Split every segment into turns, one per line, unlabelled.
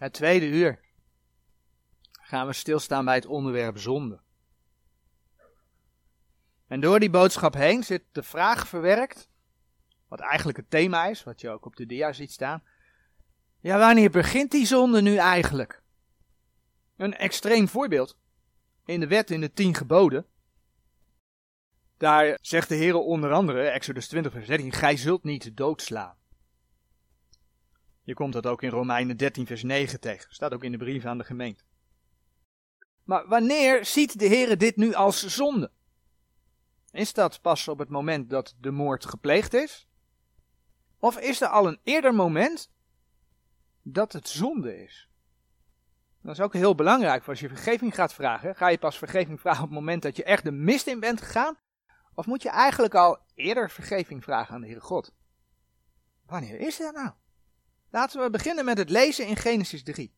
Het tweede uur gaan we stilstaan bij het onderwerp zonde. En door die boodschap heen zit de vraag verwerkt, wat eigenlijk het thema is, wat je ook op de dia ziet staan. Ja, wanneer begint die zonde nu eigenlijk? Een extreem voorbeeld. In de wet, in de tien geboden. Daar zegt de Heer onder andere, Exodus 20 vers 13, gij zult niet doodslaan. Je komt dat ook in Romeinen 13 vers 9 tegen. Staat ook in de brief aan de gemeente. Maar wanneer ziet de Heer dit nu als zonde? Is dat pas op het moment dat de moord gepleegd is? Of is er al een eerder moment dat het zonde is? Dat is ook heel belangrijk, als je vergeving gaat vragen. Ga je pas vergeving vragen op het moment dat je echt de mist in bent gegaan? Of moet je eigenlijk al eerder vergeving vragen aan de Heere God? Wanneer is dat nou? Laten we beginnen met het lezen in Genesis 3.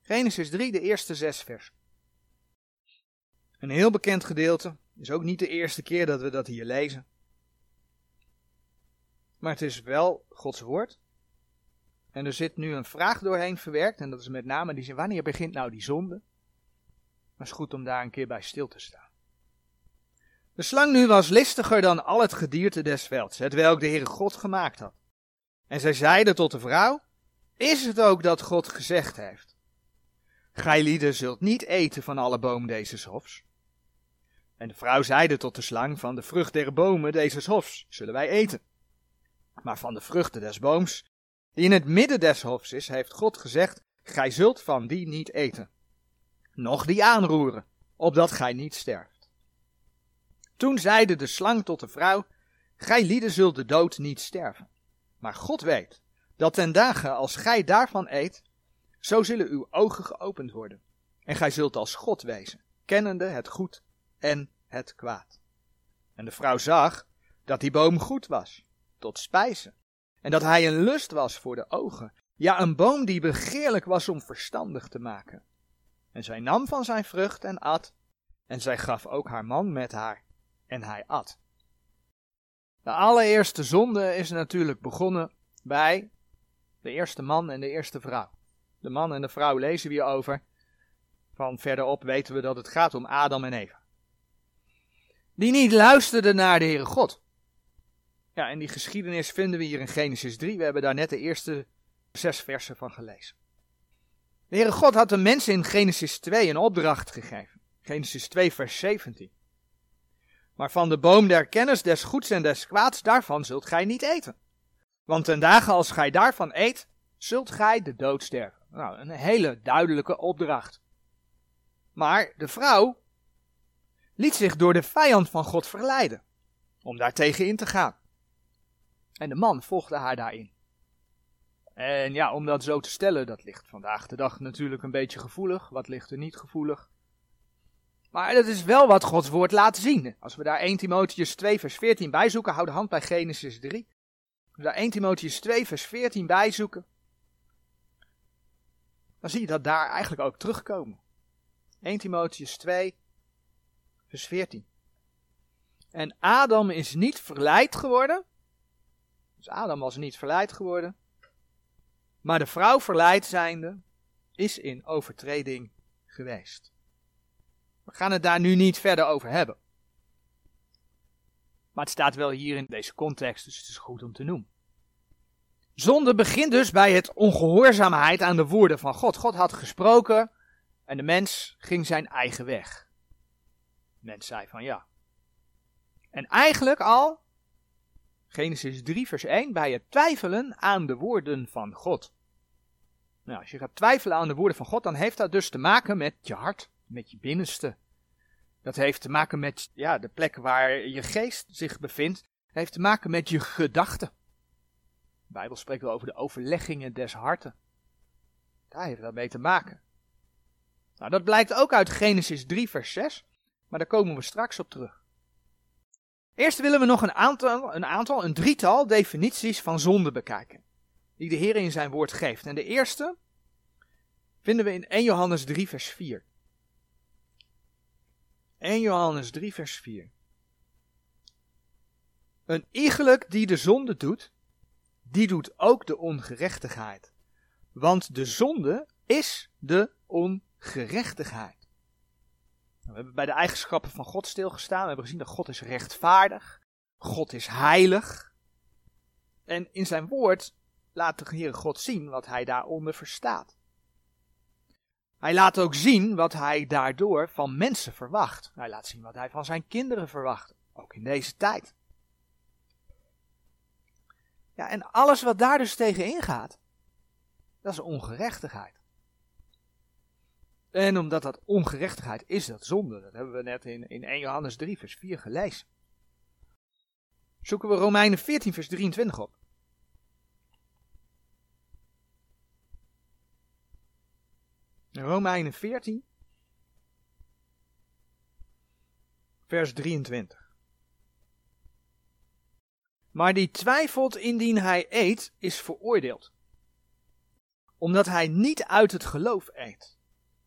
Genesis 3, de eerste zes vers. Een heel bekend gedeelte. Is ook niet de eerste keer dat we dat hier lezen. Maar het is wel Gods woord. En er zit nu een vraag doorheen verwerkt. En dat is met name die zin: wanneer begint nou die zonde? Maar het is goed om daar een keer bij stil te staan. De slang nu was listiger dan al het gedierte des velds, het welk de Heere God gemaakt had. En zij zeiden tot de vrouw, is het ook dat God gezegd heeft? Gij lieden zult niet eten van alle boom deze hofs. En de vrouw zeide tot de slang, van de vrucht der bomen deze hofs zullen wij eten. Maar van de vruchten des booms, die in het midden des hofs is, heeft God gezegd, gij zult van die niet eten. Noch die aanroeren, opdat gij niet sterft. Toen zeide de slang tot de vrouw, gij lieden zult de dood niet sterven. Maar God weet dat ten dagen als gij daarvan eet, zo zullen uw ogen geopend worden. En gij zult als God wezen, kennende het goed en het kwaad. En de vrouw zag dat die boom goed was, tot spijzen, en dat hij een lust was voor de ogen, ja, een boom die begeerlijk was om verstandig te maken. En zij nam van zijn vrucht en at, en zij gaf ook haar man met haar, en hij at. De allereerste zonde is natuurlijk begonnen bij de eerste man en de eerste vrouw. De man en de vrouw lezen we hierover. Van verderop weten we dat het gaat om Adam en Eva. Die niet luisterden naar de Heere God. Ja, en die geschiedenis vinden we hier in Genesis 3. We hebben daar net de eerste zes versen van gelezen. De Heere God had de mensen in Genesis 2 een opdracht gegeven. Genesis 2, vers 17. Maar van de boom der kennis des goeds en des kwaads, daarvan zult gij niet eten. Want ten dagen als gij daarvan eet, zult gij de dood sterven. Nou, een hele duidelijke opdracht. Maar de vrouw liet zich door de vijand van God verleiden, om daar tegen in te gaan. En de man volgde haar daarin. En ja, om dat zo te stellen, dat ligt vandaag de dag natuurlijk een beetje gevoelig. Wat ligt er niet gevoelig? Maar dat is wel wat Gods woord laat zien. Als we daar 1 Timotheus 2 vers 14 bij zoeken, hou de hand bij Genesis 3. Als we daar 1 Timotheus 2 vers 14 bij zoeken, dan zie je dat daar eigenlijk ook terugkomen. 1 Timotheus 2 vers 14. En Adam is niet verleid geworden. Dus Adam was niet verleid geworden. Maar de vrouw verleid zijnde is in overtreding geweest. We gaan het daar nu niet verder over hebben. Maar het staat wel hier in deze context, dus het is goed om te noemen. Zonde begint dus bij het ongehoorzaamheid aan de woorden van God. God had gesproken en de mens ging zijn eigen weg. De mens zei van ja. En eigenlijk al, Genesis 3 vers 1, bij het twijfelen aan de woorden van God. Nou, als je gaat twijfelen aan de woorden van God, dan heeft dat dus te maken met je hart met je binnenste. Dat heeft te maken met ja, de plek waar je geest zich bevindt. Het heeft te maken met je gedachten. De Bijbel spreekt wel over de overleggingen des harten. Daar heeft dat mee te maken. Nou, dat blijkt ook uit Genesis 3, vers 6, maar daar komen we straks op terug. Eerst willen we nog een aantal, een aantal, een drietal definities van zonde bekijken, die de Heer in zijn woord geeft. En de eerste vinden we in 1 Johannes 3, vers 4. 1 Johannes 3, vers 4. Een iegelijk die de zonde doet, die doet ook de ongerechtigheid. Want de zonde is de ongerechtigheid. We hebben bij de eigenschappen van God stilgestaan. We hebben gezien dat God is rechtvaardig. God is heilig. En in zijn woord laat de Heere God zien wat hij daaronder verstaat. Hij laat ook zien wat hij daardoor van mensen verwacht. Hij laat zien wat hij van zijn kinderen verwacht, ook in deze tijd. Ja, en alles wat daar dus tegen ingaat, dat is ongerechtigheid. En omdat dat ongerechtigheid is, dat zonde. Dat hebben we net in, in 1 Johannes 3, vers 4 gelezen. Zoeken we Romeinen 14, vers 23 op. Romeinen 14, vers 23. Maar die twijfelt indien hij eet, is veroordeeld. Omdat hij niet uit het geloof eet.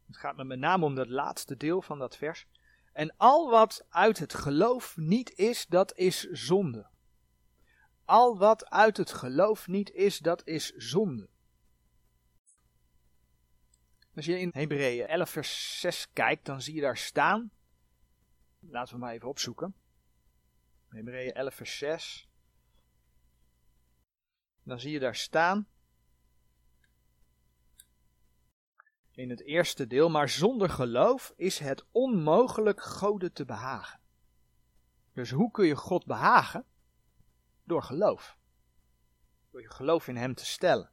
Het gaat me met name om dat laatste deel van dat vers. En al wat uit het geloof niet is, dat is zonde. Al wat uit het geloof niet is, dat is zonde. Als je in Hebreeën 11 vers 6 kijkt, dan zie je daar staan. Laten we maar even opzoeken. Hebreeën 11 vers 6. Dan zie je daar staan. In het eerste deel, maar zonder geloof is het onmogelijk Goden te behagen. Dus hoe kun je God behagen? Door geloof. Door je geloof in Hem te stellen.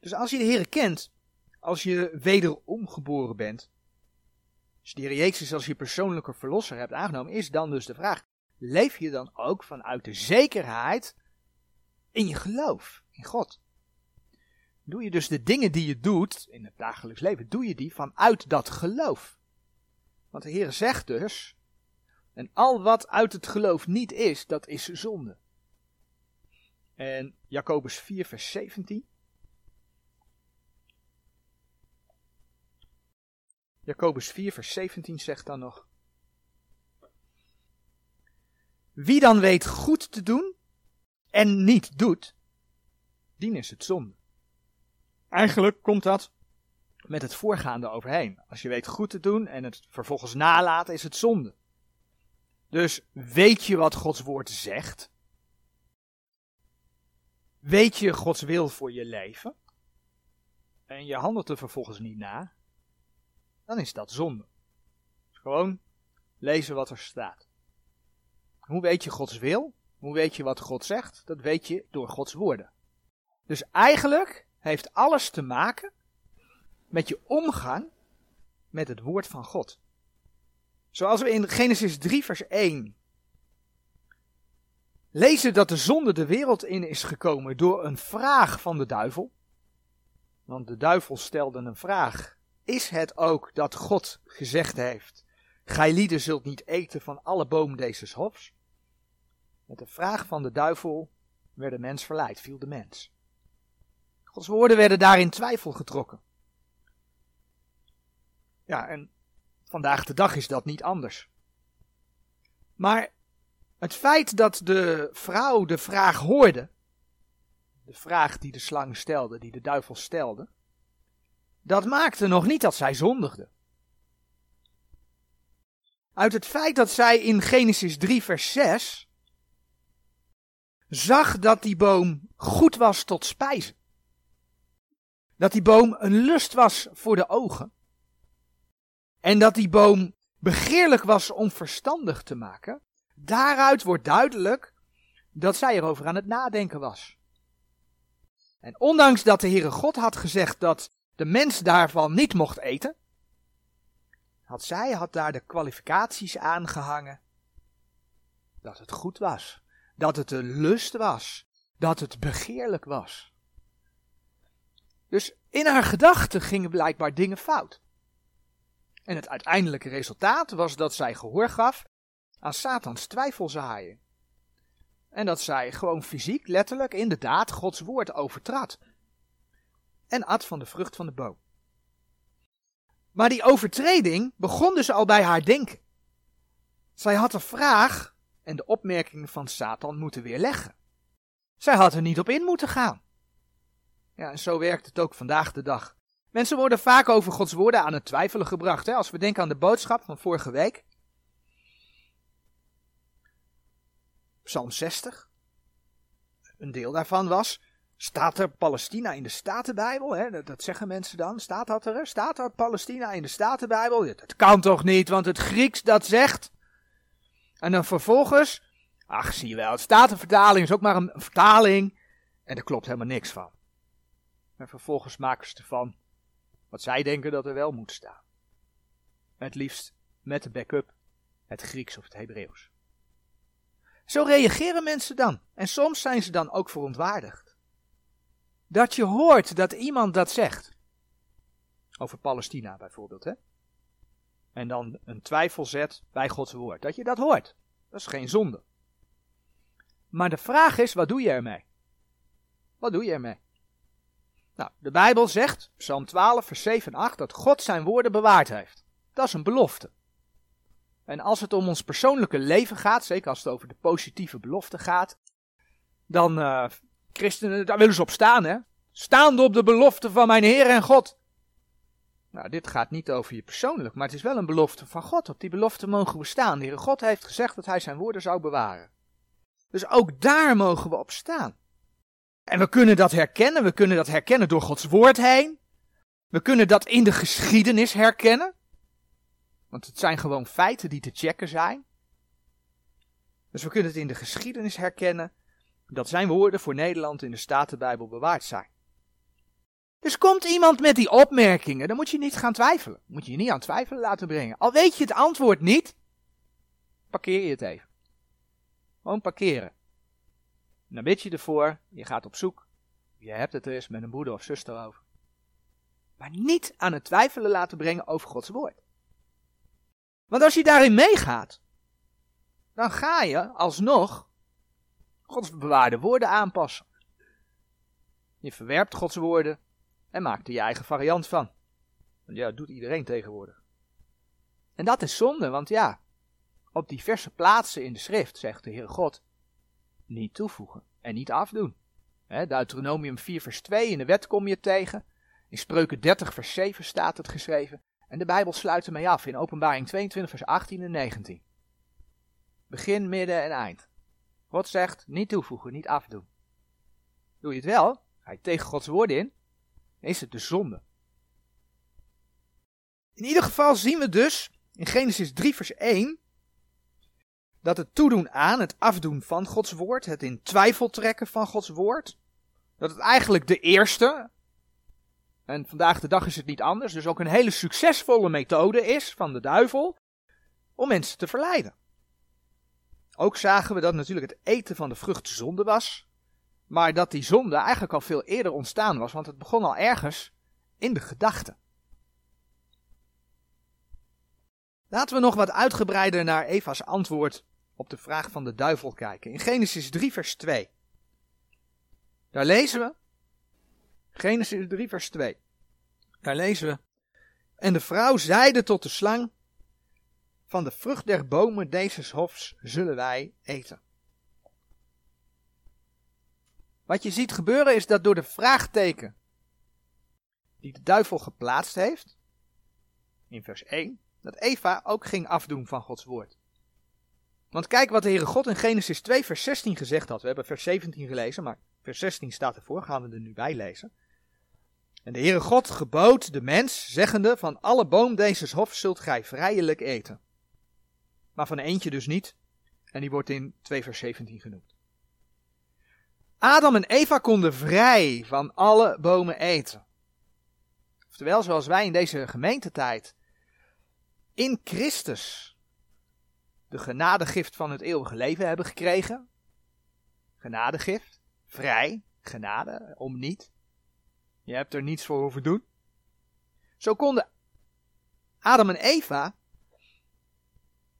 Dus als je de Heer kent, als je wederom geboren bent, de Heer Jezus als je persoonlijke verlosser hebt aangenomen, is dan dus de vraag, leef je dan ook vanuit de zekerheid in je geloof, in God? Doe je dus de dingen die je doet in het dagelijks leven, doe je die vanuit dat geloof? Want de Heer zegt dus, en al wat uit het geloof niet is, dat is zonde. En Jacobus 4, vers 17. Jacobus 4, vers 17 zegt dan nog. Wie dan weet goed te doen en niet doet, dien is het zonde. Eigenlijk komt dat met het voorgaande overheen. Als je weet goed te doen en het vervolgens nalaten, is het zonde. Dus weet je wat Gods woord zegt? Weet je Gods wil voor je leven? En je handelt er vervolgens niet na? Dan is dat zonde. Dus gewoon lezen wat er staat. Hoe weet je Gods wil? Hoe weet je wat God zegt? Dat weet je door Gods woorden. Dus eigenlijk heeft alles te maken met je omgang met het woord van God. Zoals we in Genesis 3, vers 1 lezen dat de zonde de wereld in is gekomen door een vraag van de duivel. Want de duivel stelde een vraag. Is het ook dat God gezegd heeft, gij lieden zult niet eten van alle boom deze hofs? Met de vraag van de duivel werd de mens verleid, viel de mens. Gods woorden werden daar in twijfel getrokken. Ja, en vandaag de dag is dat niet anders. Maar het feit dat de vrouw de vraag hoorde, de vraag die de slang stelde, die de duivel stelde, dat maakte nog niet dat zij zondigde. Uit het feit dat zij in Genesis 3, vers 6 zag dat die boom goed was tot spijzen. Dat die boom een lust was voor de ogen. En dat die boom begeerlijk was om verstandig te maken. Daaruit wordt duidelijk dat zij erover aan het nadenken was. En ondanks dat de Heere God had gezegd dat de mens daarvan niet mocht eten, had zij had daar de kwalificaties aangehangen dat het goed was, dat het een lust was, dat het begeerlijk was. Dus in haar gedachten gingen blijkbaar dingen fout. En het uiteindelijke resultaat was dat zij gehoor gaf aan Satans twijfelzaaien. En dat zij gewoon fysiek, letterlijk, inderdaad Gods woord overtrad. En at van de vrucht van de boom. Maar die overtreding begon dus al bij haar denken. Zij had de vraag en de opmerking van Satan moeten weerleggen. Zij had er niet op in moeten gaan. Ja, en zo werkt het ook vandaag de dag. Mensen worden vaak over Gods woorden aan het twijfelen gebracht. Hè? Als we denken aan de boodschap van vorige week. Psalm 60. Een deel daarvan was. Staat er Palestina in de Statenbijbel? Hè? Dat, zeggen mensen dan. Staat dat er? Staat er Palestina in de Statenbijbel? Dat kan toch niet, want het Grieks dat zegt. En dan vervolgens. Ach, zie je wel, het Statenvertaling is ook maar een vertaling. En er klopt helemaal niks van. En vervolgens maken ze ervan wat zij denken dat er wel moet staan. Het liefst met de backup het Grieks of het Hebreeuws. Zo reageren mensen dan. En soms zijn ze dan ook verontwaardigd. Dat je hoort dat iemand dat zegt. Over Palestina bijvoorbeeld, hè? En dan een twijfel zet bij Gods woord. Dat je dat hoort. Dat is geen zonde. Maar de vraag is, wat doe je ermee? Wat doe je ermee? Nou, de Bijbel zegt, Psalm 12, vers 7 en 8, dat God zijn woorden bewaard heeft. Dat is een belofte. En als het om ons persoonlijke leven gaat, zeker als het over de positieve belofte gaat, dan, uh, christenen, daar willen ze op staan, hè? Staande op de belofte van mijn Heer en God. Nou, dit gaat niet over je persoonlijk, maar het is wel een belofte van God. Op die belofte mogen we staan. De Heere God heeft gezegd dat hij zijn woorden zou bewaren. Dus ook daar mogen we op staan. En we kunnen dat herkennen. We kunnen dat herkennen door Gods woord heen. We kunnen dat in de geschiedenis herkennen. Want het zijn gewoon feiten die te checken zijn. Dus we kunnen het in de geschiedenis herkennen dat zijn woorden voor Nederland in de Statenbijbel bewaard zijn. Dus komt iemand met die opmerkingen, dan moet je niet gaan twijfelen. Moet je je niet aan twijfelen laten brengen. Al weet je het antwoord niet, parkeer je het even. Gewoon parkeren. dan bid je ervoor, je gaat op zoek. Je hebt het er eens met een broeder of zuster over. Maar niet aan het twijfelen laten brengen over Gods woord. Want als je daarin meegaat, dan ga je alsnog Gods bewaarde woorden aanpassen. Je verwerpt Gods woorden en maakt er je eigen variant van. Ja, dat doet iedereen tegenwoordig. En dat is zonde, want ja, op diverse plaatsen in de schrift zegt de Heere God, niet toevoegen en niet afdoen. He, Deuteronomium 4 vers 2, in de wet kom je tegen. In Spreuken 30 vers 7 staat het geschreven. En de Bijbel sluit ermee af in Openbaring 22 vers 18 en 19. Begin, midden en eind. God zegt, niet toevoegen, niet afdoen. Doe je het wel, ga je tegen Gods woord in, is het de zonde. In ieder geval zien we dus in Genesis 3 vers 1 dat het toedoen aan, het afdoen van Gods woord, het in twijfel trekken van Gods woord, dat het eigenlijk de eerste, en vandaag de dag is het niet anders, dus ook een hele succesvolle methode is van de duivel om mensen te verleiden. Ook zagen we dat natuurlijk het eten van de vrucht zonde was, maar dat die zonde eigenlijk al veel eerder ontstaan was, want het begon al ergens in de gedachten. Laten we nog wat uitgebreider naar Eva's antwoord op de vraag van de duivel kijken. In Genesis 3, vers 2. Daar lezen we. Genesis 3, vers 2. Daar lezen we. En de vrouw zeide tot de slang: Van de vrucht der bomen deze hofs zullen wij eten. Wat je ziet gebeuren is dat door de vraagteken die de duivel geplaatst heeft, in vers 1, dat Eva ook ging afdoen van Gods woord. Want kijk wat de Heere God in Genesis 2 vers 16 gezegd had. We hebben vers 17 gelezen, maar vers 16 staat ervoor, gaan we er nu bij lezen. En de Heere God gebood de mens, zeggende, van alle boom deze hof zult gij vrijelijk eten. Maar van eentje dus niet, en die wordt in 2 vers 17 genoemd. Adam en Eva konden vrij van alle bomen eten. Oftewel, zoals wij in deze gemeentetijd in Christus de genadegift van het eeuwige leven hebben gekregen. Genadegift, vrij, genade, om niet. Je hebt er niets voor hoeven doen. Zo konden Adam en Eva,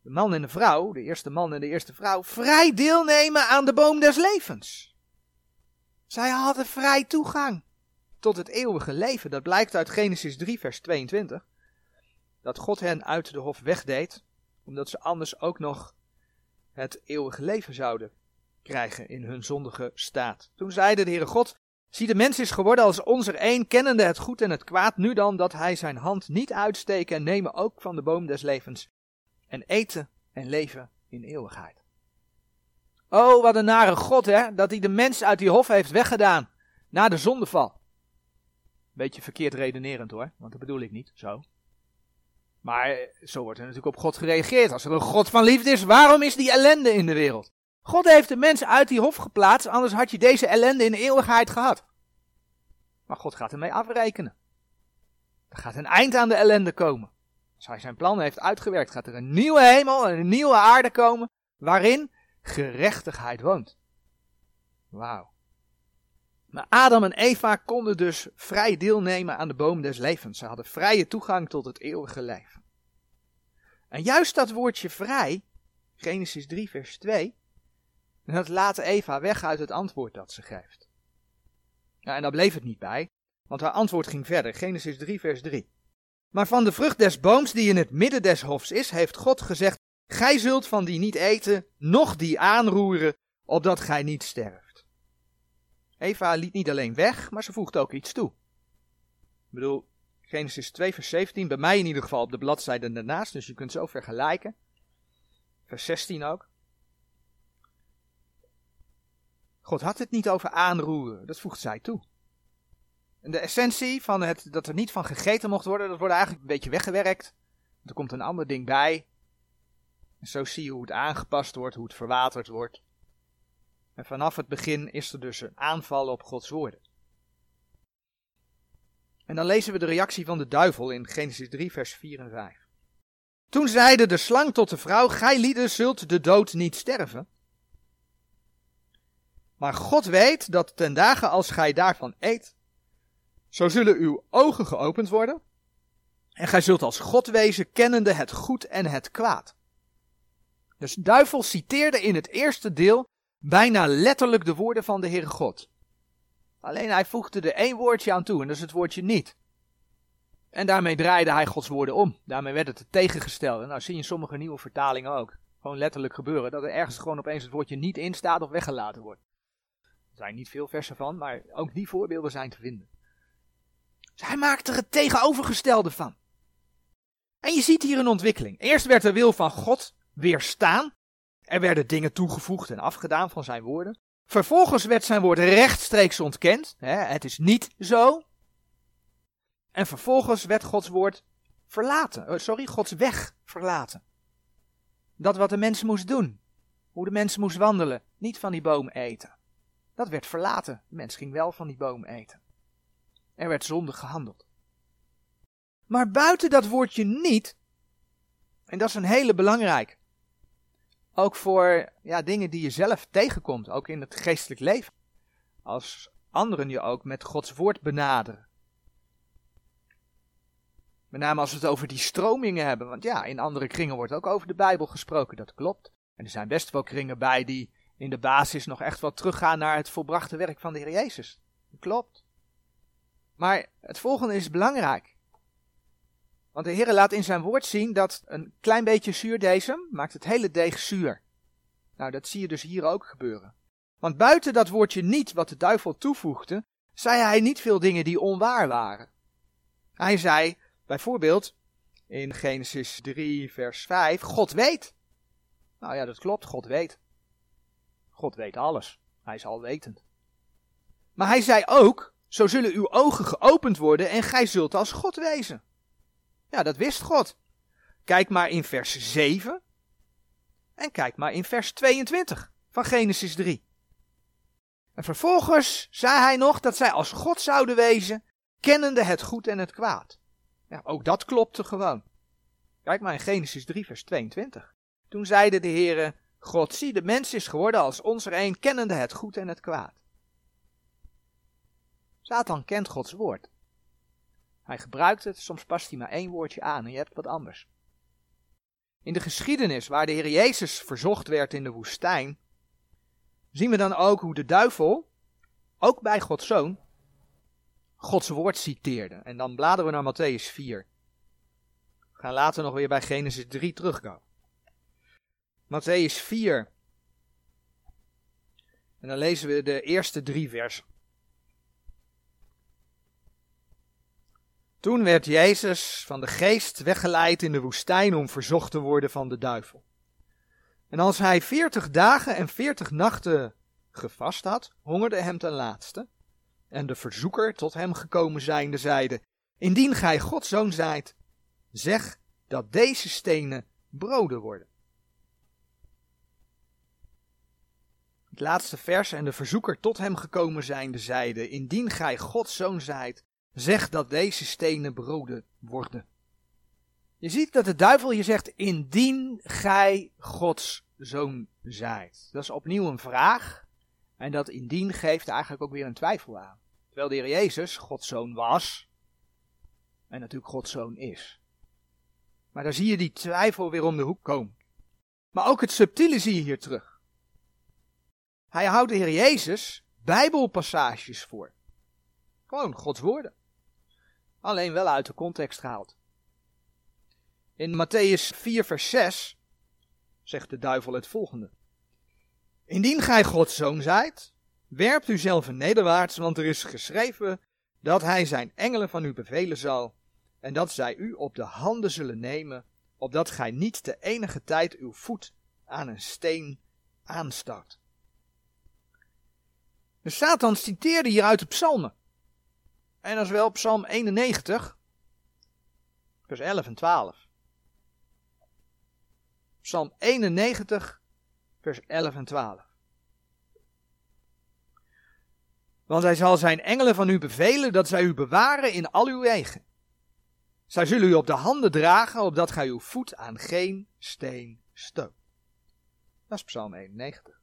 de man en de vrouw, de eerste man en de eerste vrouw, vrij deelnemen aan de boom des levens. Zij hadden vrij toegang tot het eeuwige leven. Dat blijkt uit Genesis 3, vers 22. Dat God hen uit de hof wegdeed, omdat ze anders ook nog het eeuwige leven zouden krijgen in hun zondige staat. Toen zeide de Heere God, Zie, de mens is geworden als ons er één, kennende het goed en het kwaad, nu dan dat hij zijn hand niet uitsteken en nemen ook van de boom des levens, en eten en leven in eeuwigheid. Oh, wat een nare God, hè, dat hij de mens uit die hof heeft weggedaan, na de zondeval. Beetje verkeerd redenerend hoor, want dat bedoel ik niet, zo. Maar zo wordt er natuurlijk op God gereageerd. Als er een God van liefde is, waarom is die ellende in de wereld? God heeft de mens uit die hof geplaatst, anders had je deze ellende in de eeuwigheid gehad. Maar God gaat ermee afrekenen. Er gaat een eind aan de ellende komen. Als hij zijn plan heeft uitgewerkt, gaat er een nieuwe hemel en een nieuwe aarde komen, waarin gerechtigheid woont. Wauw. Maar Adam en Eva konden dus vrij deelnemen aan de boom des levens. Ze hadden vrije toegang tot het eeuwige leven. En juist dat woordje vrij, Genesis 3, vers 2, dat laat Eva weg uit het antwoord dat ze geeft. En daar bleef het niet bij, want haar antwoord ging verder. Genesis 3, vers 3. Maar van de vrucht des booms die in het midden des hofs is, heeft God gezegd: Gij zult van die niet eten, noch die aanroeren, opdat gij niet sterft. Eva liet niet alleen weg, maar ze voegde ook iets toe. Ik bedoel, Genesis 2, vers 17, bij mij in ieder geval op de bladzijde daarnaast, dus je kunt zo vergelijken. Vers 16 ook. God had het niet over aanroeren, dat voegt zij toe. De essentie van het, dat er niet van gegeten mocht worden, dat wordt eigenlijk een beetje weggewerkt. Er komt een ander ding bij. En zo zie je hoe het aangepast wordt, hoe het verwaterd wordt. En vanaf het begin is er dus een aanval op Gods woorden. En dan lezen we de reactie van de duivel in Genesis 3, vers 4 en 5. Toen zeide de slang tot de vrouw: Gij lieden zult de dood niet sterven. Maar God weet dat ten dagen als gij daarvan eet, zo zullen uw ogen geopend worden, en gij zult als God wezen, kennende het goed en het kwaad. Dus duivel citeerde in het eerste deel bijna letterlijk de woorden van de Heere God. Alleen hij voegde er één woordje aan toe, en dat is het woordje niet. En daarmee draaide hij Gods woorden om. Daarmee werd het tegengesteld. En nou zie je in sommige nieuwe vertalingen ook. Gewoon letterlijk gebeuren. Dat er ergens gewoon opeens het woordje niet in staat of weggelaten wordt. Er zijn niet veel versen van, maar ook die voorbeelden zijn te vinden. Hij maakt er het tegenovergestelde van. En je ziet hier een ontwikkeling. Eerst werd de wil van God weerstaan. Er werden dingen toegevoegd en afgedaan van zijn woorden. Vervolgens werd zijn woord rechtstreeks ontkend. het is niet zo. En vervolgens werd Gods woord verlaten. Oh, sorry, Gods weg verlaten. Dat wat de mens moest doen. Hoe de mens moest wandelen. Niet van die boom eten. Dat werd verlaten. De mens ging wel van die boom eten. Er werd zondig gehandeld. Maar buiten dat woordje niet, en dat is een hele belangrijk, ook voor ja, dingen die je zelf tegenkomt, ook in het geestelijk leven. Als anderen je ook met Gods woord benaderen. Met name als we het over die stromingen hebben. Want ja, in andere kringen wordt ook over de Bijbel gesproken, dat klopt. En er zijn best wel kringen bij die in de basis nog echt wel teruggaan naar het volbrachte werk van de Heer Jezus. Dat klopt. Maar het volgende is belangrijk. Want de Heer laat in zijn woord zien dat een klein beetje zuurdesem maakt het hele deeg zuur. Nou, dat zie je dus hier ook gebeuren. Want buiten dat woordje niet wat de duivel toevoegde, zei hij niet veel dingen die onwaar waren. Hij zei bijvoorbeeld in Genesis 3, vers 5, God weet. Nou ja, dat klopt, God weet. God weet alles. Hij is alwetend. Maar hij zei ook, zo zullen uw ogen geopend worden en gij zult als God wezen. Ja, dat wist God. Kijk maar in vers 7 en kijk maar in vers 22 van Genesis 3. En vervolgens zei hij nog dat zij als God zouden wezen, kennende het goed en het kwaad. Ja, ook dat klopte gewoon. Kijk maar in Genesis 3, vers 22. Toen zeide de Heere, God zie, de mens is geworden als ons er een, kennende het goed en het kwaad. Satan kent Gods woord. Hij gebruikt het, soms past hij maar één woordje aan en je hebt wat anders. In de geschiedenis waar de Heer Jezus verzocht werd in de woestijn, zien we dan ook hoe de duivel, ook bij Gods zoon, Gods woord citeerde. En dan bladeren we naar Matthäus 4. We gaan later nog weer bij Genesis 3 terugkomen. Matthäus 4. En dan lezen we de eerste drie versen. Toen werd Jezus van de geest weggeleid in de woestijn om verzocht te worden van de duivel. En als hij veertig dagen en veertig nachten gevast had, hongerde hem ten laatste. En de verzoeker tot hem gekomen zijnde zeide, Indien gij Gods zoon zijt, zeg dat deze stenen broden worden. Het laatste vers en de verzoeker tot hem gekomen zijnde zeide, Indien gij Gods zoon zijt, zeg dat deze stenen broden worden. Je ziet dat de duivel je zegt, indien gij Gods zoon zijt. Dat is opnieuw een vraag. En dat indien geeft eigenlijk ook weer een twijfel aan. Terwijl de Heer Jezus Gods zoon was. En natuurlijk Gods zoon is. Maar daar zie je die twijfel weer om de hoek komen. Maar ook het subtiele zie je hier terug. Hij houdt de Heer Jezus Bijbelpassages voor. Gewoon Gods woorden. Alleen wel uit de context gehaald. In Matthäus 4, vers 6 zegt de duivel het volgende. Indien gij Gods zoon zijt, werpt u zelf nederwaarts, want er is geschreven dat hij zijn engelen van u bevelen zal, en dat zij u op de handen zullen nemen, opdat gij niet de enige tijd uw voet aan een steen aanstoot. De Satan citeerde hier uit de psalmen. En dat is wel psalm 91, vers 11 en 12. Psalm 91, vers 11 en 12. Want hij zal zijn engelen van u bevelen dat zij u bewaren in al uw wegen. Zij zullen u op de handen dragen, opdat gij uw voet aan geen steen stoot. Dat is Psalm 91.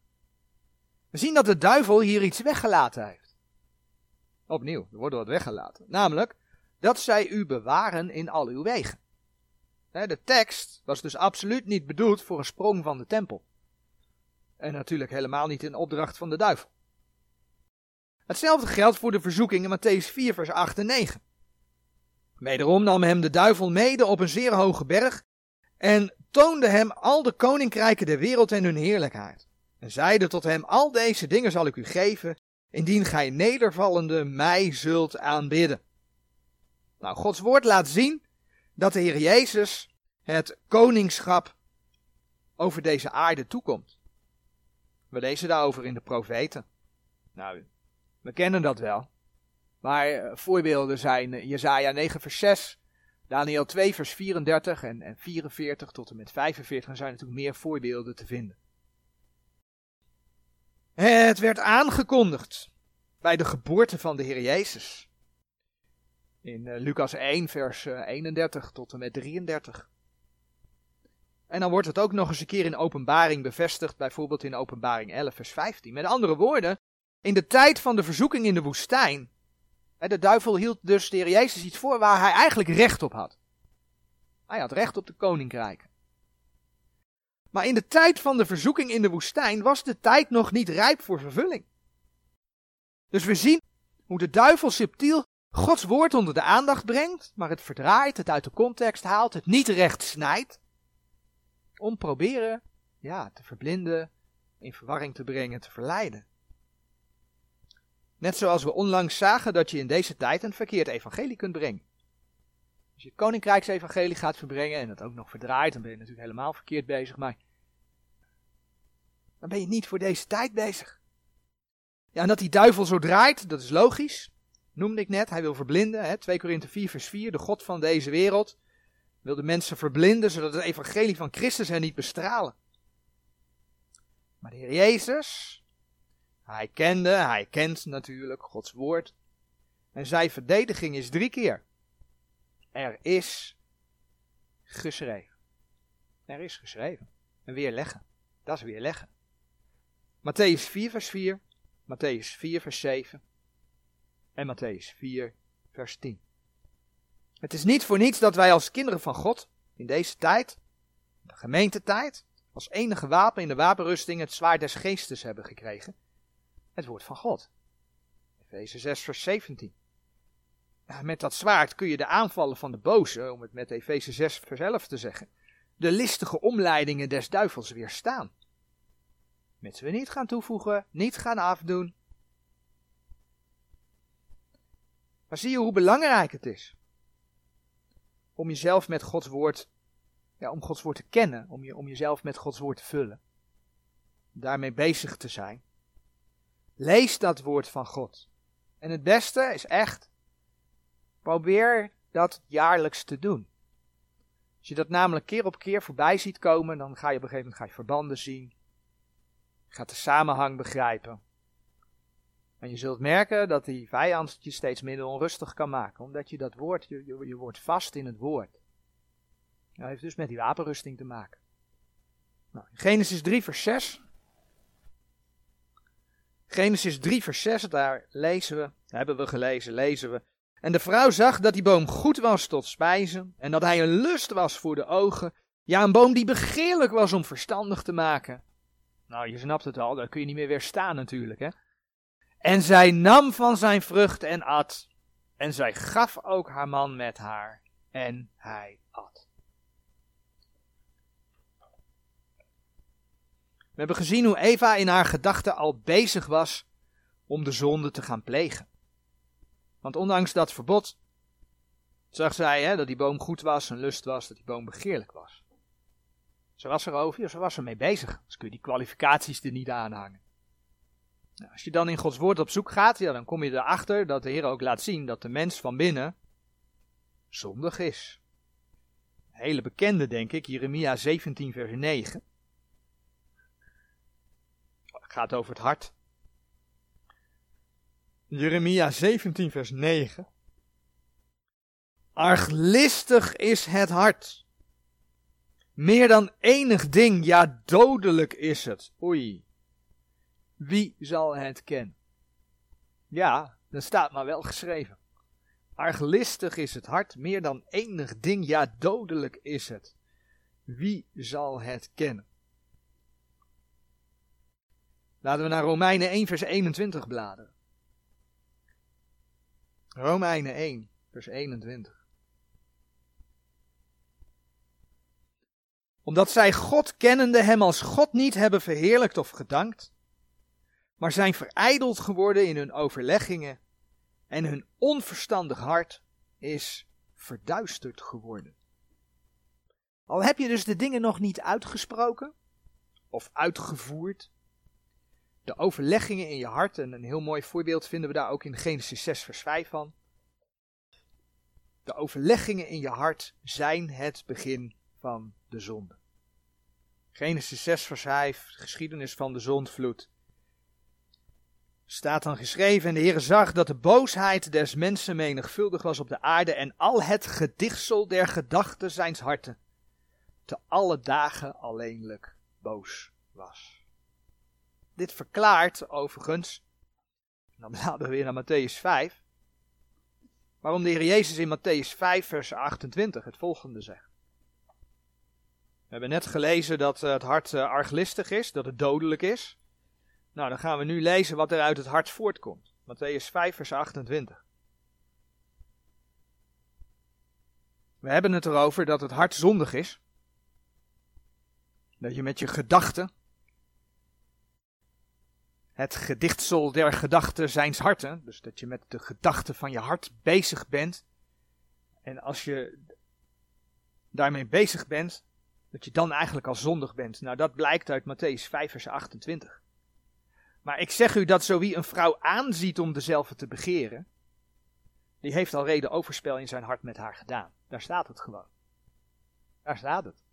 We zien dat de duivel hier iets weggelaten heeft. Opnieuw, er wordt wat weggelaten. Namelijk, dat zij u bewaren in al uw wegen. De tekst was dus absoluut niet bedoeld voor een sprong van de tempel. En natuurlijk helemaal niet in opdracht van de duivel. Hetzelfde geldt voor de verzoeking in Matthäus 4, vers 8 en 9. Wederom nam hem de duivel mede op een zeer hoge berg en toonde hem al de koninkrijken der wereld en hun heerlijkheid. En zeide tot hem, al deze dingen zal ik u geven, indien gij nedervallende mij zult aanbidden. Nou, Gods woord laat zien dat de Heer Jezus het koningschap over deze aarde toekomt. We lezen daarover in de profeten. Nou, we kennen dat wel. Maar eh, voorbeelden zijn uh, Jezaja 9 vers 6, Daniel 2 vers 34 en, en 44 tot en met 45. Er zijn natuurlijk meer voorbeelden te vinden. Het werd aangekondigd bij de geboorte van de Heer Jezus. In uh, Lucas 1 vers 31 tot en met 33. En dan wordt het ook nog eens een keer in openbaring bevestigd, bijvoorbeeld in openbaring 11 vers 15. Met andere woorden, in de tijd van de verzoeking in de woestijn, de duivel hield dus de Heer Jezus iets voor waar hij eigenlijk recht op had. Hij had recht op de koninkrijken. Maar in de tijd van de verzoeking in de woestijn was de tijd nog niet rijp voor vervulling. Dus we zien hoe de duivel subtiel Gods woord onder de aandacht brengt, maar het verdraait, het uit de context haalt, het niet recht snijdt, om proberen ja, te verblinden, in verwarring te brengen, te verleiden. Net zoals we onlangs zagen dat je in deze tijd een verkeerd evangelie kunt brengen. Als je het koninkrijksevangelie gaat verbrengen en dat ook nog verdraait, dan ben je natuurlijk helemaal verkeerd bezig, maar dan ben je niet voor deze tijd bezig. Ja, en dat die duivel zo draait, dat is logisch. Noemde ik net, hij wil verblinden. Hè? 2 Korinthe 4 vers 4, de God van deze wereld wil de mensen verblinden, zodat het evangelie van Christus hen niet bestralen. Maar de Heer Jezus, hij kende, hij kent natuurlijk Gods woord. En zijn verdediging is drie keer. Er is geschreven. Er is geschreven. En weerleggen. Dat is weerleggen. Matthäus 4 vers 4. Matthäus 4 vers 7. En Matthäus 4 vers 10. Het is niet voor niets dat wij als kinderen van God in deze tijd, de gemeentetijd, als enige wapen in de wapenrusting het zwaard des geestes hebben gekregen het woord van God. Efeze 6, vers 17. Met dat zwaard kun je de aanvallen van de boze, om het met Efeze 6, vers 11 te zeggen, de listige omleidingen des duivels weerstaan. Met we niet gaan toevoegen, niet gaan afdoen. Maar zie je hoe belangrijk het is? om jezelf met Gods woord, ja, om Gods woord te kennen, om, je, om jezelf met Gods woord te vullen. Daarmee bezig te zijn. Lees dat woord van God. En het beste is echt, probeer dat jaarlijks te doen. Als je dat namelijk keer op keer voorbij ziet komen, dan ga je op een gegeven moment ga je verbanden zien. Gaat de samenhang begrijpen. En je zult merken dat die vijand je steeds minder onrustig kan maken, omdat je dat woord, je, je, je wordt vast in het woord. Dat heeft dus met die wapenrusting te maken. Nou, Genesis 3 vers 6. Genesis 3 vers 6, daar lezen we, hebben we gelezen, lezen we. En de vrouw zag dat die boom goed was tot spijzen en dat hij een lust was voor de ogen. Ja, een boom die begeerlijk was om verstandig te maken. Nou, je snapt het al, daar kun je niet meer weerstaan natuurlijk, hè. En zij nam van zijn vrucht en at. En zij gaf ook haar man met haar. En hij at. We hebben gezien hoe Eva in haar gedachten al bezig was om de zonde te gaan plegen. Want ondanks dat verbod zag zij hè, dat die boom goed was, een lust was, dat die boom begeerlijk was. Ze was erover, ze was ermee bezig. Dus kun je die kwalificaties er niet aanhangen. Nou, als je dan in Gods woord op zoek gaat, ja, dan kom je erachter dat de Heer ook laat zien dat de mens van binnen zondig is. Hele bekende, denk ik, Jeremia 17, vers 9. Het gaat over het hart. Jeremia 17, vers 9. Arglistig is het hart. Meer dan enig ding, ja dodelijk is het. Oei. Wie zal het kennen? Ja, dat staat maar wel geschreven. Arglistig is het hart, meer dan enig ding, ja dodelijk is het. Wie zal het kennen? Laten we naar Romeinen 1 vers 21 bladeren. Romeinen 1 vers 21. Omdat zij God kennende hem als God niet hebben verheerlijkt of gedankt, maar zijn verijdeld geworden in hun overleggingen en hun onverstandig hart is verduisterd geworden. Al heb je dus de dingen nog niet uitgesproken of uitgevoerd, de overleggingen in je hart, en een heel mooi voorbeeld vinden we daar ook in Genesis 6 vers 5 van. De overleggingen in je hart zijn het begin van de zonde. Genesis 6 vers 5, geschiedenis van de zondvloed staat dan geschreven, en de Heer zag dat de boosheid des mensen menigvuldig was op de aarde en al het gedichtsel der gedachten zijns harten te alle dagen alleenlijk boos was. Dit verklaart overigens, dan bladeren we weer naar Matthäus 5, waarom de Heer Jezus in Matthäus 5 vers 28 het volgende zegt. We hebben net gelezen dat het hart eh, arglistig is, dat het dodelijk is. Nou, dan gaan we nu lezen wat er uit het hart voortkomt. Matthäus 5, vers 28. We hebben het erover dat het hart zondig is. Dat je met je gedachten, het gedichtsel der gedachten zijns harten, dus dat je met de gedachten van je hart bezig bent. En als je daarmee bezig bent, dat je dan eigenlijk al zondig bent. Nou, dat blijkt uit Matthäus 5, vers 28. Maar ik zeg u dat zo wie een vrouw aanziet om dezelfde te begeren, die heeft al reden overspel in zijn hart met haar gedaan. Daar staat het gewoon. Daar staat het.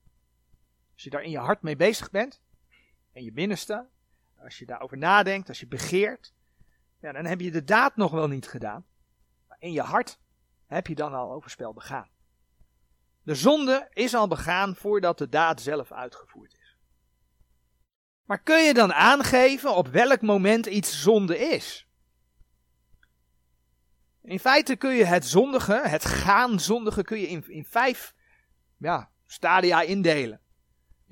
Als je daar in je hart mee bezig bent, in je binnenste, als je daarover nadenkt, als je begeert, ja, dan heb je de daad nog wel niet gedaan. Maar in je hart heb je dan al overspel begaan. De zonde is al begaan voordat de daad zelf uitgevoerd is. Maar kun je dan aangeven op welk moment iets zonde is? In feite kun je het zondige, het gaan zondige, kun je in, in vijf ja, stadia indelen.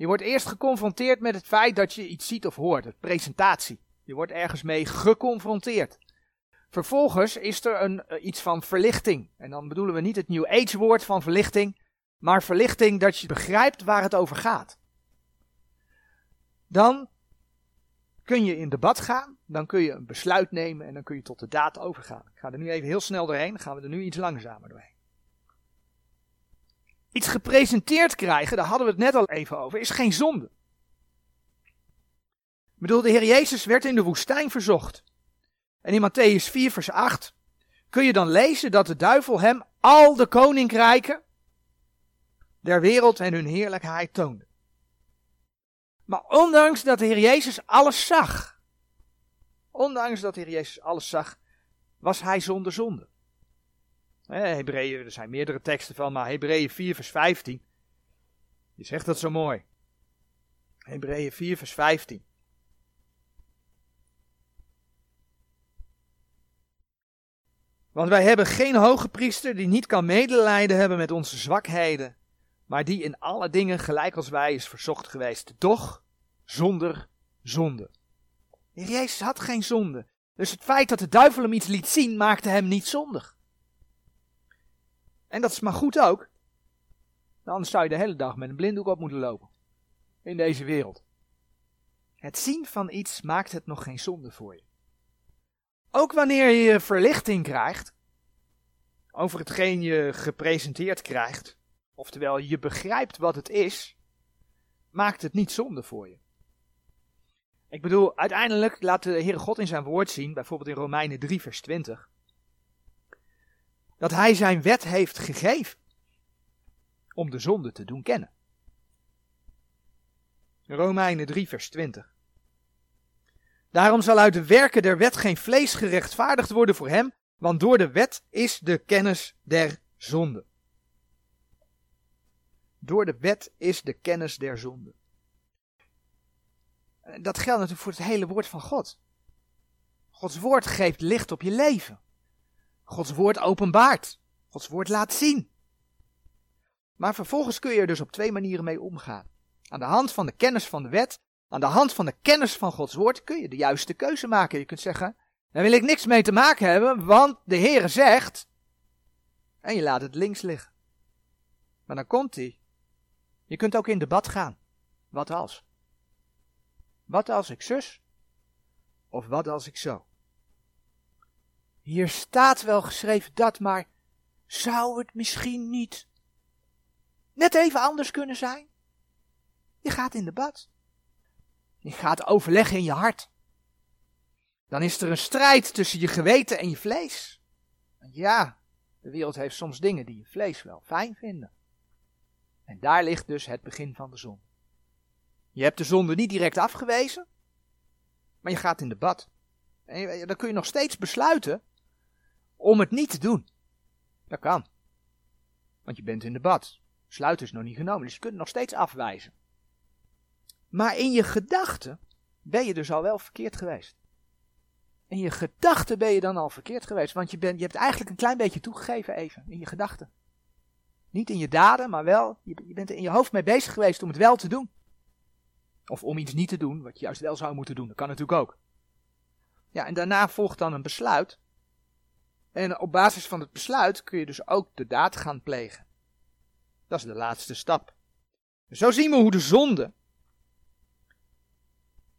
Je wordt eerst geconfronteerd met het feit dat je iets ziet of hoort, het presentatie. Je wordt ergens mee geconfronteerd. Vervolgens is er een, eh, iets van verlichting. En dan bedoelen we niet het New Age woord van verlichting, maar verlichting dat je begrijpt waar het over gaat. Dan kun je in debat gaan, dan kun je een besluit nemen en dan kun je tot de daad overgaan. Ik ga er nu even heel snel doorheen, dan gaan we er nu iets langzamer doorheen. Iets gepresenteerd krijgen, daar hadden we het net al even over, is geen zonde. Ik bedoel, de Heer Jezus werd in de woestijn verzocht. En in Matthäus 4, vers 8 kun je dan lezen dat de duivel hem al de koninkrijken der wereld en hun heerlijkheid toonde. Maar ondanks dat de Heer Jezus alles zag, ondanks dat de Heer Jezus alles zag, was hij zonder zonde. Hebreeën, er zijn meerdere teksten van, maar Hebreeën 4 vers 15, je zegt dat zo mooi. Hebreeën 4 vers 15. Want wij hebben geen hoge priester die niet kan medelijden hebben met onze zwakheden, maar die in alle dingen gelijk als wij is verzocht geweest, doch zonder zonde. De Jezus had geen zonde. Dus het feit dat de duivel hem iets liet zien, maakte hem niet zondig. En dat is maar goed ook. Anders zou je de hele dag met een blinddoek op moeten lopen. In deze wereld. Het zien van iets maakt het nog geen zonde voor je. Ook wanneer je verlichting krijgt over hetgeen je gepresenteerd krijgt, oftewel je begrijpt wat het is, maakt het niet zonde voor je. Ik bedoel, uiteindelijk laat de Heere God in zijn woord zien, bijvoorbeeld in Romeinen 3, vers 20, dat hij zijn wet heeft gegeven om de zonde te doen kennen. Romeinen 3, vers 20. Daarom zal uit de werken der wet geen vlees gerechtvaardigd worden voor hem, want door de wet is de kennis der zonde. Door de wet is de kennis der zonde. Dat geldt natuurlijk voor het hele woord van God. Gods woord geeft licht op je leven. Gods woord openbaart. Gods woord laat zien. Maar vervolgens kun je er dus op twee manieren mee omgaan. Aan de hand van de kennis van de wet, aan de hand van de kennis van Gods woord, kun je de juiste keuze maken. Je kunt zeggen, daar wil ik niks mee te maken hebben, want de Heere zegt. En je laat het links liggen. Maar dan komt hij. Je kunt ook in debat gaan. Wat als? Wat als ik zus? Of wat als ik zo? Hier staat wel geschreven dat, maar zou het misschien niet net even anders kunnen zijn? Je gaat in debat. Je gaat overleggen in je hart. Dan is er een strijd tussen je geweten en je vlees. Ja, de wereld heeft soms dingen die je vlees wel fijn vinden. En daar ligt dus het begin van de zon. Je hebt de zonde niet direct afgewezen, maar je gaat in debat. En dan kun je nog steeds besluiten om het niet te doen. Dat kan. Want je bent in debat. Besluit is nog niet genomen, dus je kunt het nog steeds afwijzen. Maar in je gedachten ben je dus al wel verkeerd geweest. In je gedachten ben je dan al verkeerd geweest, want je, bent, je hebt eigenlijk een klein beetje toegegeven even, in je gedachten. Niet in je daden, maar wel, je, je bent er in je hoofd mee bezig geweest om het wel te doen. Of om iets niet te doen, wat je juist wel zou moeten doen. Dat kan natuurlijk ook. Ja, en daarna volgt dan een besluit. En op basis van het besluit kun je dus ook de daad gaan plegen. Dat is de laatste stap. Zo zien we hoe de zonde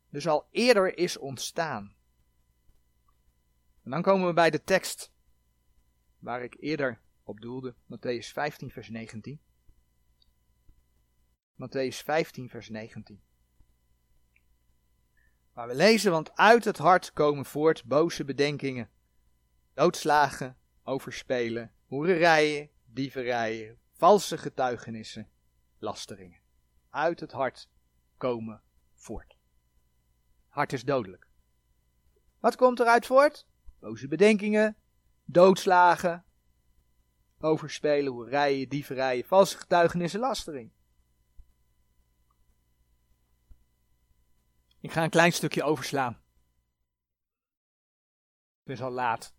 dus al eerder is ontstaan. En dan komen we bij de tekst waar ik eerder op doelde, Matthäus 15, vers 19. Matthäus 15, vers 19. Waar we lezen, want uit het hart komen voort boze bedenkingen, doodslagen, overspelen, hoererijen, dieverijen, valse getuigenissen, lasteringen. Uit het hart komen voort. Hart is dodelijk. Wat komt eruit voort? Boze bedenkingen, doodslagen, overspelen, hoerijen, dieverijen, valse getuigenissen, lastering. Ik ga een klein stukje overslaan. Het is al laat.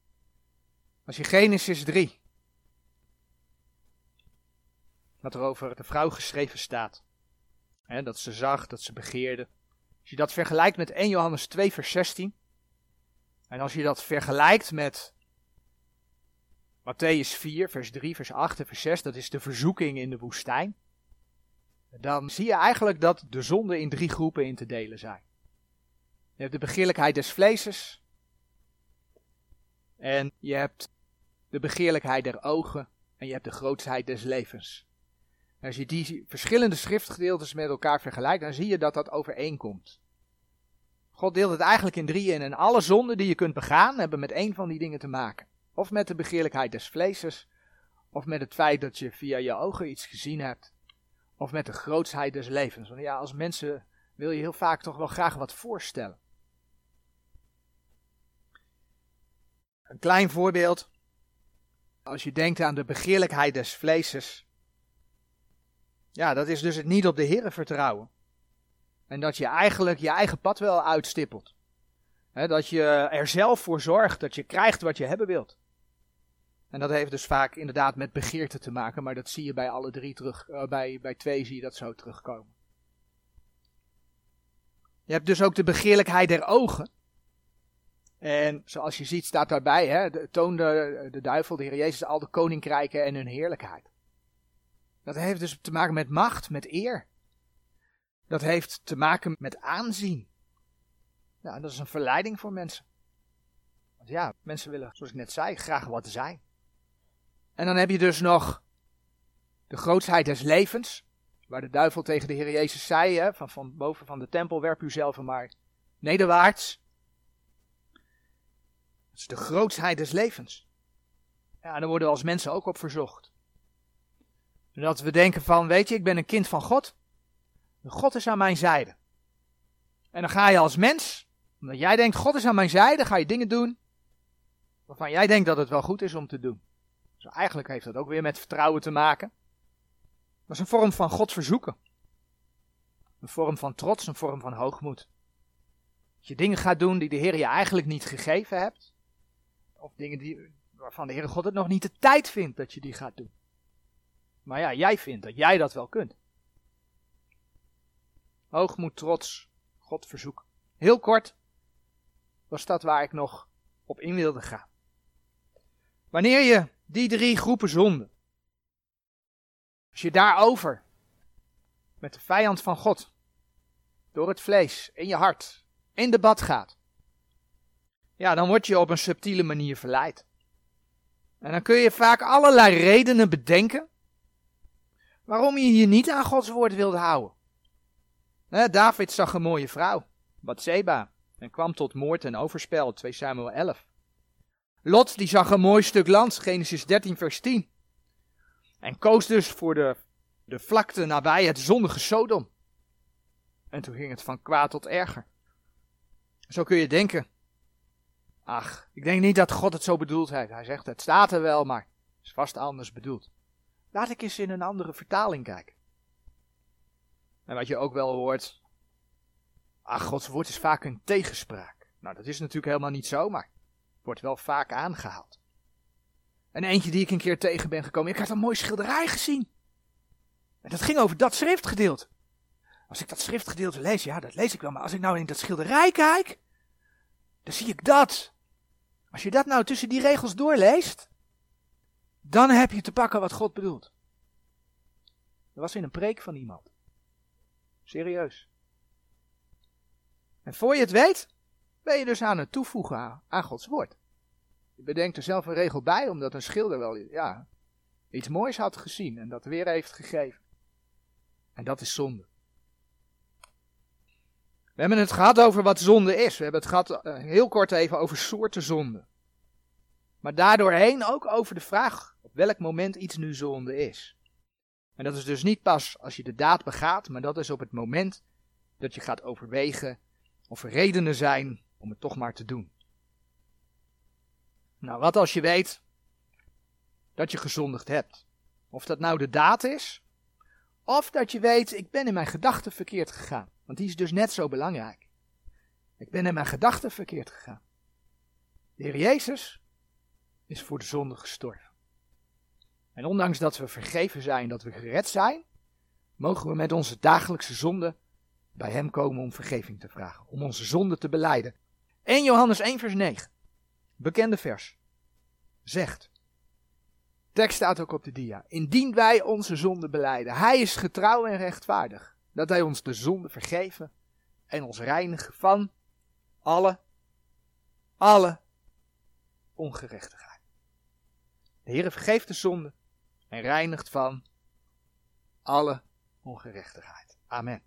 Als je Genesis 3, wat er over de vrouw geschreven staat, hè, dat ze zag, dat ze begeerde. Als je dat vergelijkt met 1 Johannes 2, vers 16, en als je dat vergelijkt met Matthäus 4, vers 3, vers 8 en vers 6, dat is de verzoeking in de woestijn, dan zie je eigenlijk dat de zonden in drie groepen in te delen zijn. Je hebt de begeerlijkheid des vleeses. En je hebt de begeerlijkheid der ogen. En je hebt de grootsheid des levens. als je die verschillende schriftgedeeltes met elkaar vergelijkt, dan zie je dat dat overeenkomt. God deelt het eigenlijk in drieën en alle zonden die je kunt begaan hebben met één van die dingen te maken. Of met de begeerlijkheid des vleeses, of met het feit dat je via je ogen iets gezien hebt, of met de grootsheid des levens. Want ja, als mensen wil je heel vaak toch wel graag wat voorstellen. Een klein voorbeeld. Als je denkt aan de begeerlijkheid des vleeses. Ja, dat is dus het niet op de Heer vertrouwen. En dat je eigenlijk je eigen pad wel uitstippelt. dat je er zelf voor zorgt dat je krijgt wat je hebben wilt. En dat heeft dus vaak inderdaad met begeerte te maken, maar dat zie je bij alle drie terug. Uh, bij, bij twee zie je dat zo terugkomen. Je hebt dus ook de begeerlijkheid der ogen. En zoals je ziet staat daarbij, hè, de, toonde de duivel, de Heer Jezus, al de koninkrijken en hun heerlijkheid. Dat heeft dus te maken met macht, met eer. Dat heeft te maken met aanzien. Ja, dat is een verleiding voor mensen. Want ja, mensen willen, zoals ik net zei, graag wat zijn. En dan heb je dus nog de grootsheid des levens. Waar de duivel tegen de Heer Jezus zei, hè, van, van boven van de tempel, werp u zelf maar nederwaarts. Dat is de grootsheid des levens. Ja, daar worden we als mensen ook op verzocht. Dat we denken van, weet je, ik ben een kind van God. God is aan mijn zijde. En dan ga je als mens, omdat jij denkt, God is aan mijn zijde, ga je dingen doen waarvan jij denkt dat het wel goed is om te doen. Dus eigenlijk heeft dat ook weer met vertrouwen te maken. Dat is een vorm van God verzoeken. Een vorm van trots, een vorm van hoogmoed. Dat je dingen gaat doen die de Heer je eigenlijk niet gegeven hebt. Of dingen die, waarvan de Heere God het nog niet de tijd vindt dat je die gaat doen. Maar ja, jij vindt dat jij dat wel kunt. Hoogmoed, trots, God verzoek. Heel kort was dat waar ik nog op in wilde gaan. Wanneer je die drie groepen zonden, als je daarover met de vijand van God, door het vlees, in je hart, in debat gaat, ja, dan word je op een subtiele manier verleid. En dan kun je vaak allerlei redenen bedenken waarom je je niet aan Gods woord wilde houden. David zag een mooie vrouw, Bathseba, en kwam tot moord en overspel, 2 Samuel 11. Lot die zag een mooi stuk land, Genesis 13 vers 10. En koos dus voor de, de vlakte nabij het zondige Sodom. En toen ging het van kwaad tot erger. Zo kun je denken. Ach, ik denk niet dat God het zo bedoeld heeft. Hij zegt, het staat er wel, maar het is vast anders bedoeld. Laat ik eens in een andere vertaling kijken. En wat je ook wel hoort. Ach, Gods woord is vaak een tegenspraak. Nou, dat is natuurlijk helemaal niet zo, maar wordt wel vaak aangehaald. En eentje die ik een keer tegen ben gekomen. Ik had een mooi schilderij gezien. En dat ging over dat schriftgedeelte. Als ik dat schriftgedeelte lees, ja, dat lees ik wel. Maar als ik nou in dat schilderij kijk, dan zie ik dat. Als je dat nou tussen die regels doorleest, dan heb je te pakken wat God bedoelt. Dat was in een preek van iemand. Serieus. En voor je het weet, ben je dus aan het toevoegen aan, Gods woord. Je bedenkt er zelf een regel bij, omdat een schilder wel ja, iets moois had gezien en dat weer heeft gegeven. En dat is zonde. We hebben het gehad over wat zonde is. We hebben het gehad uh, heel kort even over soorten zonde. Maar daardoorheen ook over de vraag op welk moment iets nu zonde is. En dat is dus niet pas als je de daad begaat, maar dat is op het moment dat je gaat overwegen of er redenen zijn om het toch maar te doen. Nou, wat als je weet dat je gezondigd hebt? Of dat nou de daad is, of dat je weet, ik ben in mijn gedachten verkeerd gegaan. Want die is dus net zo belangrijk. Ik ben in mijn gedachten verkeerd gegaan. De Heer Jezus is voor de zonde gestorven. En ondanks dat we vergeven zijn, dat we gered zijn, mogen we met onze dagelijkse zonde bij Hem komen om vergeving te vragen, om onze zonde te beleiden. 1 Johannes 1 vers 9, bekende vers, zegt, tekst staat ook op de dia, indien wij onze zonde beleiden, Hij is getrouw en rechtvaardig, dat Hij ons de zonde vergeven en ons reinigen van alle, alle ongerechtigheid. De Heer vergeeft de zonde en reinigt van alle ongerechtigheid. Amen.